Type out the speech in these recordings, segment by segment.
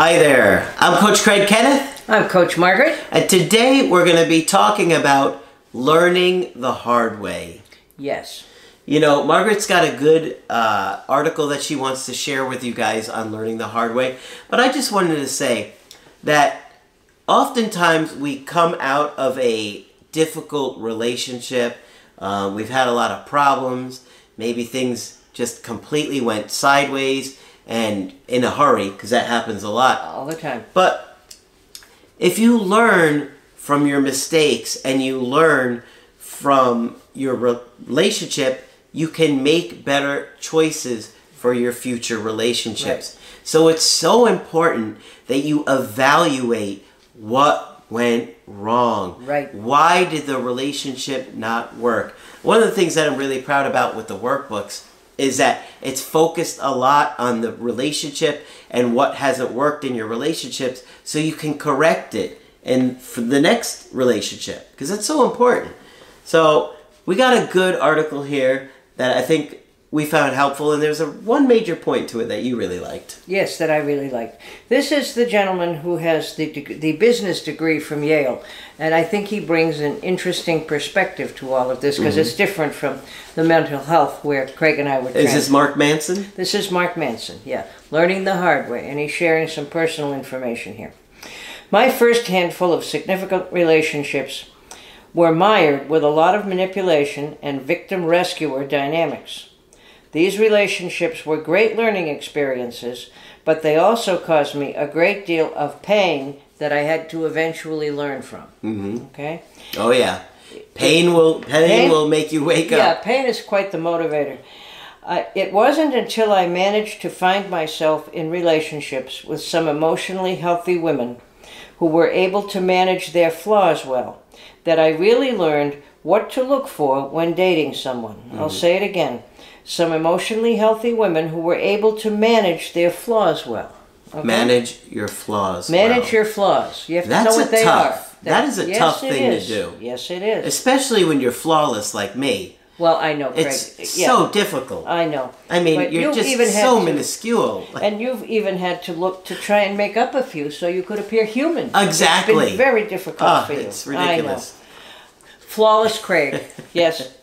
Hi there, I'm Coach Craig Kenneth, I'm Coach Margaret. and today we're going to be talking about learning the hard way. Yes. You know, Margaret's got a good uh, article that she wants to share with you guys on learning the hard way, but I just wanted to say that oftentimes we come out of a difficult relationship, uh, we've had a lot of problems, maybe things just completely went sideways and in a hurry, because that happens a lot. All the time. But if you learn from your mistakes and you learn from your relationship, you can make better choices for your future relationships. So it's so important that you evaluate what went wrong. Right. Why did the relationship not work? One of the things that I'm really proud about with the workbooks is that it's focused a lot on the relationship and what hasn't worked in your relationships so you can correct it and for the next relationship because it's so important. So, we got a good article here that I think we found helpful and there's a one major point to it that you really liked. Yes, that I really liked. This is the gentleman who has the deg- the business degree from Yale, and I think he brings an interesting perspective to all of this because it's different from the mental health where Craig and I were. Mm-hmm. Is this Mark Manson? This is Mark Manson, yeah, learning the hard way, and he's sharing some personal information here. My first handful of significant relationships were mired with a lot of manipulation and victim rescuer dynamics. These relationships were great learning experiences, but they also caused me a great deal of pain that I had to eventually learn from. Mm-hmm. Okay? Oh yeah. Pain will pain, Pain- will make you wake Yeah, up. Yeah, pain is quite the motivator. Uh, it wasn't until I managed to find myself in relationships with some emotionally healthy women who were able to manage their flaws well that I really learned what to look for when dating someone. I'll say it again. Some emotionally healthy women who were able to manage their flaws well. Okay? Manage your flaws. Manage well. your flaws. You have to That's know what they tough- are. that is a yes, tough thing to do. Yes, it is. Especially when you're flawless like me. well, I know, Craig. It's yeah, so difficult. I know. I mean, But you're just even so to- minuscule. And you've even had to look to try and make up a few so you could appear human. Exactly. It's been very difficult Ah, for you. it's I know. ridiculous. Flawless Craig, yes.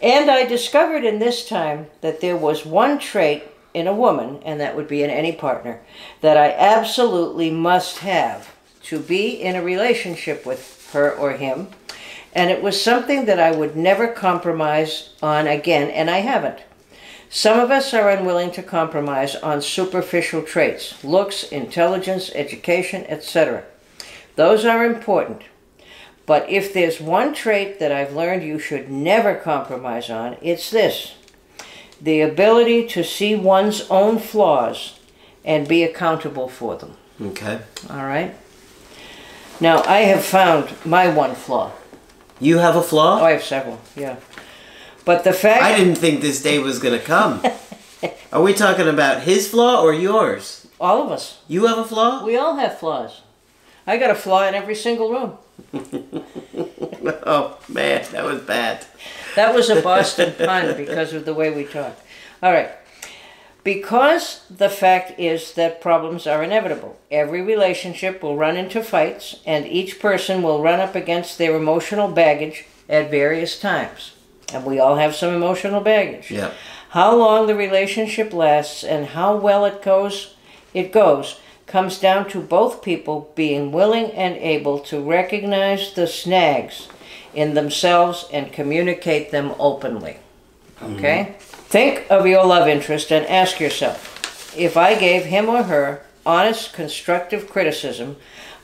And I discovered in this time that there was one trait in a woman, and that would be in any partner, that I absolutely must have to be in a relationship with her or him. And it was something that I would never compromise on again, and I haven't. Some of us are unwilling to compromise on superficial traits looks, intelligence, education, etc. Those are important. But if there's one trait that I've learned you should never compromise on, it's this the ability to see one's own flaws and be accountable for them. Okay. All right? Now, I have found my one flaw. You have a Oh, flaw? I have several, yeah. But the fact. I didn't think this day was gonna come. Are we talking about his flaw or yours? All of us. You have a flaw? We all have flaws. I got a flaw in every single room. Oh man, that was bad. That was a Boston pun because of the way we talk. All right. Because the fact is that problems are inevitable. Every relationship will run into fights, and each person will run up against their emotional baggage at various times. And we all have some emotional baggage. Yeah. How long the relationship lasts and how well it goes, it goes comes down to both people being willing and able to recognize the snags in themselves and communicate them openly. Okay? Mm-hmm. Think of your love interest and ask yourself if I gave him or her honest, constructive criticism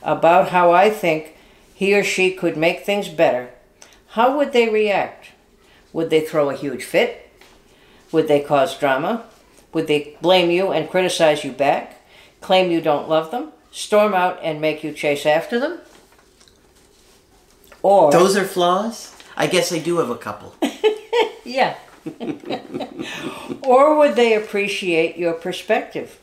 about how I think he or she could make things better, how would they react? Would they throw a huge fit? Would they cause drama? Would they blame you and criticize you back? Claim you don't love them? Storm out and make you chase after them? Or Those are flaws? I guess I do have a couple. Yeah. or would they appreciate your perspective?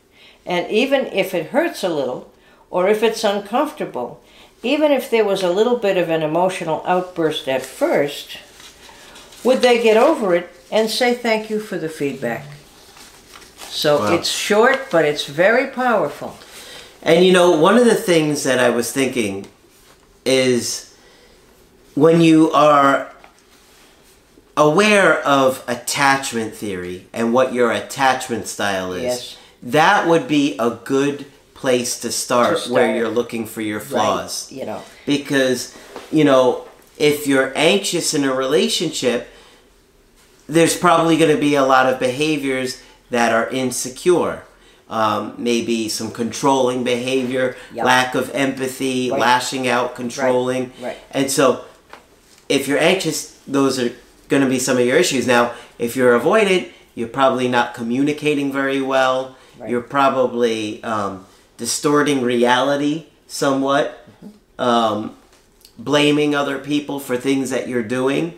And even if it hurts a little, or if it's uncomfortable, even if there was a little bit of an emotional outburst at first, would they get over it and say thank you for the feedback? So Wow. it's short, but it's very powerful. And you know, one of the things that I was thinking is when you are aware of attachment theory and what your attachment style is, Yes. that would be a good place to start, To where you're looking for your flaws. Right? You know. Because, you know, if you're anxious in a relationship, there's probably going to be a lot of behaviors that are insecure. Um, maybe some controlling behavior, Yep. lack of empathy, Right. lashing out, controlling. right. And so, if you're anxious, those are going to be some of your issues. Now, if you're avoidant, you're probably not communicating very well. Right. You're probably um, distorting reality somewhat, Mm-hmm. um, blaming other people for things that you're doing.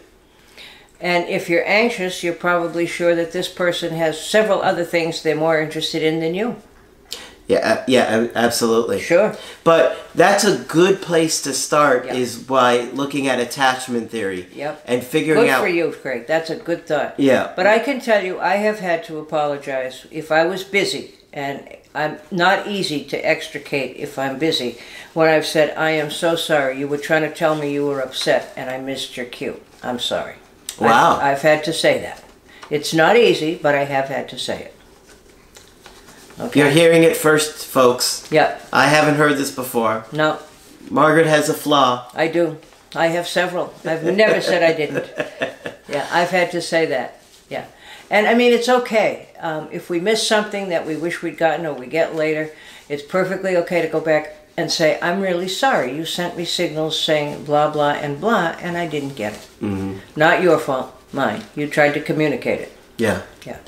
And if you're anxious, you're probably sure that this person has several other things they're more interested in than you. Yeah, yeah, absolutely. Sure. But that's a good place to start Yep. is by looking at attachment theory. Yep. And figuring Good out. Good for you, Craig. That's a good thought. Yeah. But I can tell you, I have had to apologize if I was busy, and I'm not easy to extricate if I'm busy. When I've said, I am so sorry, you were trying to tell me you were upset and I missed your cue. I'm sorry. I've- Wow. I've, had to say that. It's not easy, but I have had to say it. Okay. You're hearing it first, folks. Yeah. I haven't heard this before. No, Margaret has a flaw. I do. I have several. I've never said I didn't. Yeah, I've had to say that. Yeah. And I mean, it's okay. Um, if we miss something that we wish we'd gotten or we get later, it's perfectly okay to go back and say, I'm really sorry. You sent me signals saying blah, blah, and blah, and I didn't get it. Mm-hmm. Not your fault, mine. You tried to communicate it. Yeah. Yeah.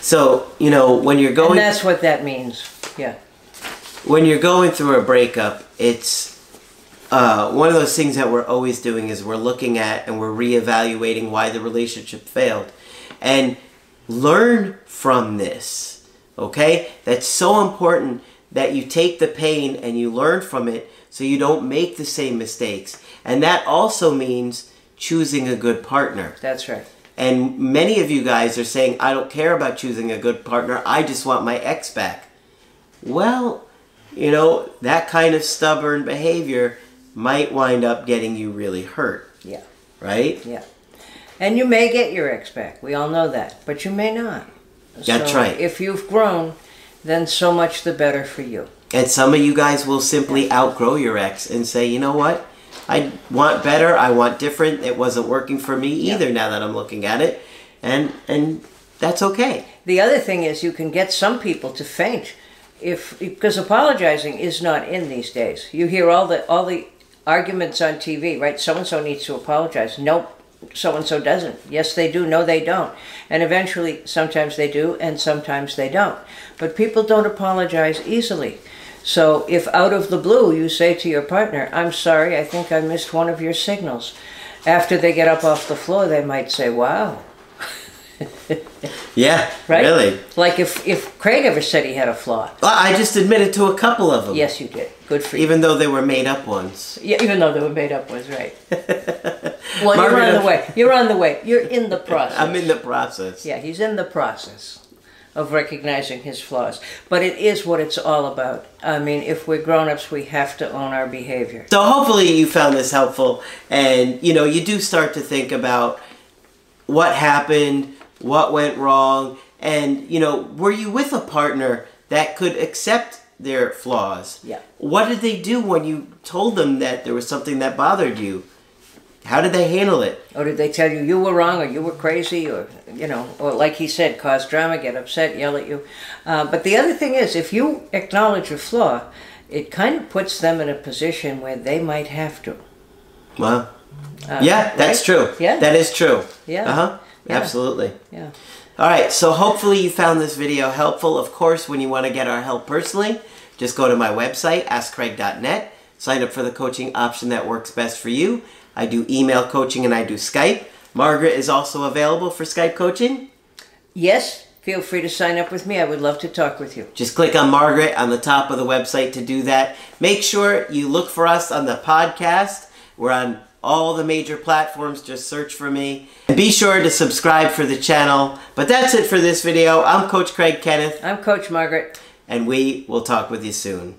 So, you know, when you're And going that's what that means. Yeah. when you're going through a breakup, it's uh, one of those things that we're always doing is we're looking at and we're reevaluating why the relationship failed, and learn from this. Okay, that's so important that you take the pain and you learn from it, so you don't make the same mistakes. And that also means choosing a good partner. That's right. And many of you guys are saying, I don't care about choosing a good partner, I just want my ex back. Well, you know, that kind of stubborn behavior might wind up getting you really hurt, Yeah. right? Yeah. And you may get your ex back. We all know that. But you may not. That's So right. If you've grown, then so much the better for you. And some of you guys will simply outgrow your ex and say, you know what? I want better, I want different. It wasn't working for me either now that I'm looking at it. And and that's okay. The other thing is you can get some people to faint if because apologizing is not in these days. You hear all the all the arguments on TV, right? So and so needs to apologize. Nope. So and so doesn't. Yes, they do. No, they don't. And eventually, sometimes they do, and sometimes they don't. But people don't apologize easily. So if out of the blue you say to your partner, I'm sorry, I think I missed one of your signals, after they get up off the floor, they might say, Wow. Yeah, Right? really. Like if, if Craig ever said he had a flaw. Well, I just admitted to a couple of them. Yes, you did. Good for you. Even though they were made up ones. Yeah, even though they were made up ones, right? Well, Margaret, you're on the way. You're on the way. You're in the process. I'm in the process. Yeah, he's in the process of recognizing his flaws. But it is what it's all about. I mean, if we're grown-ups, we have to own our behavior. So hopefully you found this helpful and you know you do start to think about what happened, what went wrong, and you know were you with a partner that could accept their flaws? Yeah. What did they do when you told them that there was something that bothered you? How did they handle it? Or did they tell you you were wrong or you were crazy or, you know, or like he said, cause drama, get upset, yell at you? Uh, but the other thing is, if you acknowledge a flaw, it kind of puts them in a position where they might have to. Well, Uh, yeah, that's right? true. Yeah. that is true. Yeah. Uh huh. Absolutely. Yeah. All right, so hopefully you found this video helpful. Of course, when you want to get our help personally, just go to my website, askcraig.net, sign up for the coaching option that works best for you. I do email coaching and I do Skype. Margaret is also available for Skype coaching. Yes, feel free to sign up with me. I would love to talk with you. Just click on Margaret on the top of the website to do that. Make sure you look for us on the podcast. We're on all the major platforms. Just search for me. And be sure to subscribe for the channel. But that's it for this video. I'm Coach Craig Kenneth, I'm Coach Margaret. and we will talk with you soon.